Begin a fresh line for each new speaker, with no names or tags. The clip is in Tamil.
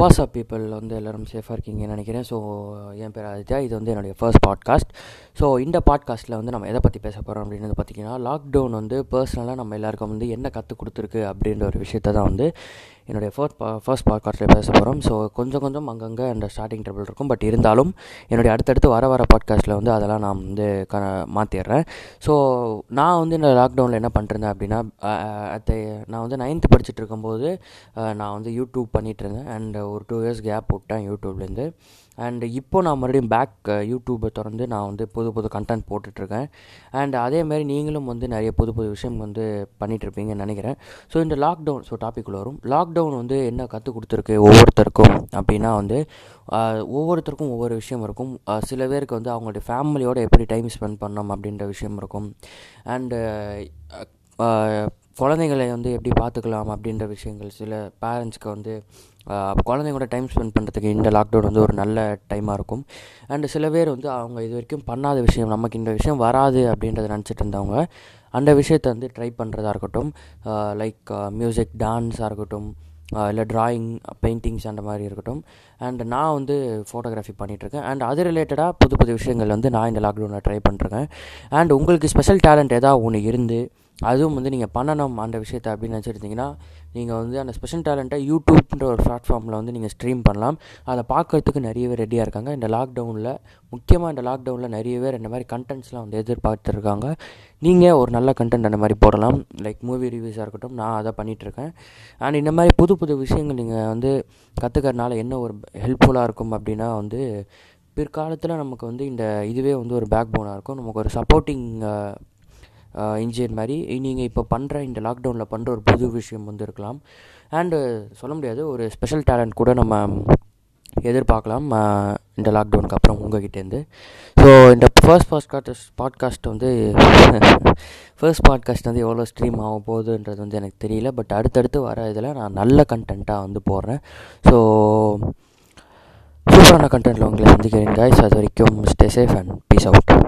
வாட்ஸ்அப் பீப்புள் வந்து எல்லோரும் சேஃபாக இருக்கீங்கன்னு நினைக்கிறேன். ஸோ என் பேர் ஆதித்யா. இது வந்து என்னுடைய ஃபர்ஸ்ட் பாட்காஸ்ட் ஸோ இந்த பாட்காஸ்ட்டில் வந்து நம்ம எதை பற்றி பேச போகிறோம் அப்படின்னு பார்த்தீங்கன்னா லாக்டவுன் வந்து பர்சனலாக நம்ம எல்லாருக்கும் வந்து என்ன கற்றுக் கொடுத்துருக்கு அப்படின்ற ஒரு விஷயத்தை தான் வந்து என்னுடைய ஃபர்ஸ்ட் பா ஃபர்ஸ்ட் பாட்காஸ்ட்டில் பேச போகிறோம் ஸோ கொஞ்சம் கொஞ்சம் அங்கங்கே அந்த ஸ்டார்டிங் ட்ரபிள் இருக்கும். பட் இருந்தாலும் என்னுடைய அடுத்தடுத்து வர வர பாட்காஸ்ட்டில் வந்து அதெல்லாம் நான் வந்து க மாற்றிடுறேன் ஸோ நான் வந்து இந்த லாக்டவுனில் என்ன பண்ணிருந்தேன் அப்படின்னா அட் நான் வந்து நைன்த்து படிச்சுட்டு இருக்கும்போது நான் வந்து யூடியூப் பண்ணிகிட்டு இருந்தேன். அண்ட் ஒரு டூ இயர்ஸ் கேப் விட்டேன் யூடியூப்லேருந்து அண்ட் இப்போ நான் மறுபடியும் பேக் யூடியூப்பை திறந்து நான் வந்து புது புது கண்டென்ட் போட்டுட்ருக்கேன். அண்ட் அதேமாதிரி நீங்களும் வந்து நிறைய புது புது விஷயம் வந்து பண்ணிகிட்ருப்பீங்கன்னு நினைக்கிறேன். ஸோ இந்த லாக்டவுன் ஸோ டாப்பிக்குள்ளே வரும். லாக்டவுன் வந்து என்ன கற்றுக் கொடுத்துருக்கு ஒவ்வொருத்தருக்கும் அப்படின்னா வந்து ஒவ்வொருத்தருக்கும் ஒவ்வொரு விஷயம் இருக்கும். சில பேருக்கு வந்து அவங்களுடைய ஃபேமிலியோடு எப்படி டைம் ஸ்பெண்ட் பண்ணணும் அப்படின்ற விஷயம் இருக்கும். அண்டு குழந்தைங்களை வந்து எப்படி பார்த்துக்கலாம் அப்படின்ற விஷயங்கள் சில பேரண்ட்ஸ்க்கு வந்து குழந்தைங்களோட டைம் ஸ்பெண்ட் பண்ணுறதுக்கு இந்த லாக்டவுன் வந்து ஒரு நல்ல டைமாக இருக்கும். அண்டு சில பேர் வந்து அவங்க இது வரைக்கும் பண்ணாத விஷயம் நமக்கு இந்த விஷயம் வராது அப்படின்றத நினச்சிட்டு இருந்தவங்க அந்த விஷயத்தை வந்து ட்ரை பண்ணுறதா இருக்கட்டும். லைக் மியூசிக் டான்ஸாக இருக்கட்டும். இல்லை ட்ராயிங் பெயிண்டிங்ஸ் அந்த மாதிரி இருக்கட்டும். அண்ட் நான் வந்து ஃபோட்டோகிராஃபி பண்ணிகிட்ருக்கேன் அண்ட் அது ரிலேட்டடாக புது புது விஷயங்கள் வந்து நான் இந்த லாக்டவுனில் ட்ரை பண்ணுறேன் அண்ட் உங்களுக்கு ஸ்பெஷல் டேலண்ட் ஏதாவது ஒன்று இருந்து அதுவும் வந்து நீங்கள் பண்ணணும் அந்த விஷயத்தை அப்படின்னு நினச்சிருந்தீங்கன்னா நீங்கள் வந்து அந்த ஸ்பெஷல் டேலண்ட்டை யூடியூப்ன்ற ஒரு பிளாட்ஃபார்மில் வந்து நீங்கள் ஸ்ட்ரீம் பண்ணலாம். அதை பார்க்குறதுக்கு நிறைய பேர் ரெடியாக இருக்காங்க. இந்த லாக்டவுனில் முக்கியமாக இந்த லாக்டவுனில் நிறைய பேர் இந்த மாதிரி கண்டென்ட்ஸ்லாம் வந்து எதிர்பார்த்துருக்காங்க. நீங்கள் ஒரு நல்ல கண்டென்ட் அந்த மாதிரி போடலாம். லைக் மூவி ரிவ்யூஸாக இருக்கட்டும் நான் அதை பண்ணிகிட்ருக்கேன் அண்ட் இந்த மாதிரி புது புது விஷயங்கள் நீங்கள் வந்து கற்றுக்கறனால என்ன ஒரு ஹெல்ப்ஃபுல்லாக இருக்கும் அப்படின்னா வந்து பிற்காலத்தில் நமக்கு வந்து இந்த இதுவே வந்து ஒரு பேக் போனாக இருக்கும். நமக்கு ஒரு சப்போர்ட்டிங் இன்ஜியன் மாதிரி. நீங்கள் இப்போ பண்ணுற இந்த லாக்டவுனில் பண்ணுற ஒரு புது விஷயம் வந்து இருக்கலாம் அண்டு சொல்ல முடியாது. ஒரு ஸ்பெஷல் டேலண்ட் கூட நம்ம எதிர்பார்க்கலாம். இந்த லாக்டவுனுக்கு அப்புறம் உங்ககிட்டேருந்து ஸோ இந்த ஃபர்ஸ்ட் பாட்காஸ்ட் பாட்காஸ்ட் வந்து ஃபர்ஸ்ட் பாட்காஸ்ட் வந்து எவ்வளோ ஸ்ட்ரீம் ஆக போகுதுன்றது வந்து எனக்கு தெரியல. பட் அடுத்தடுத்து வர இதில் நான் நல்ல கண்டென்ட்டாக வந்து போடுறேன். ஸோ சூப்பரான கண்டென்ட்டில் உங்களை சந்திக்கிறேன் காய்ஸ் அது வரைக்கும் stay safe and peace out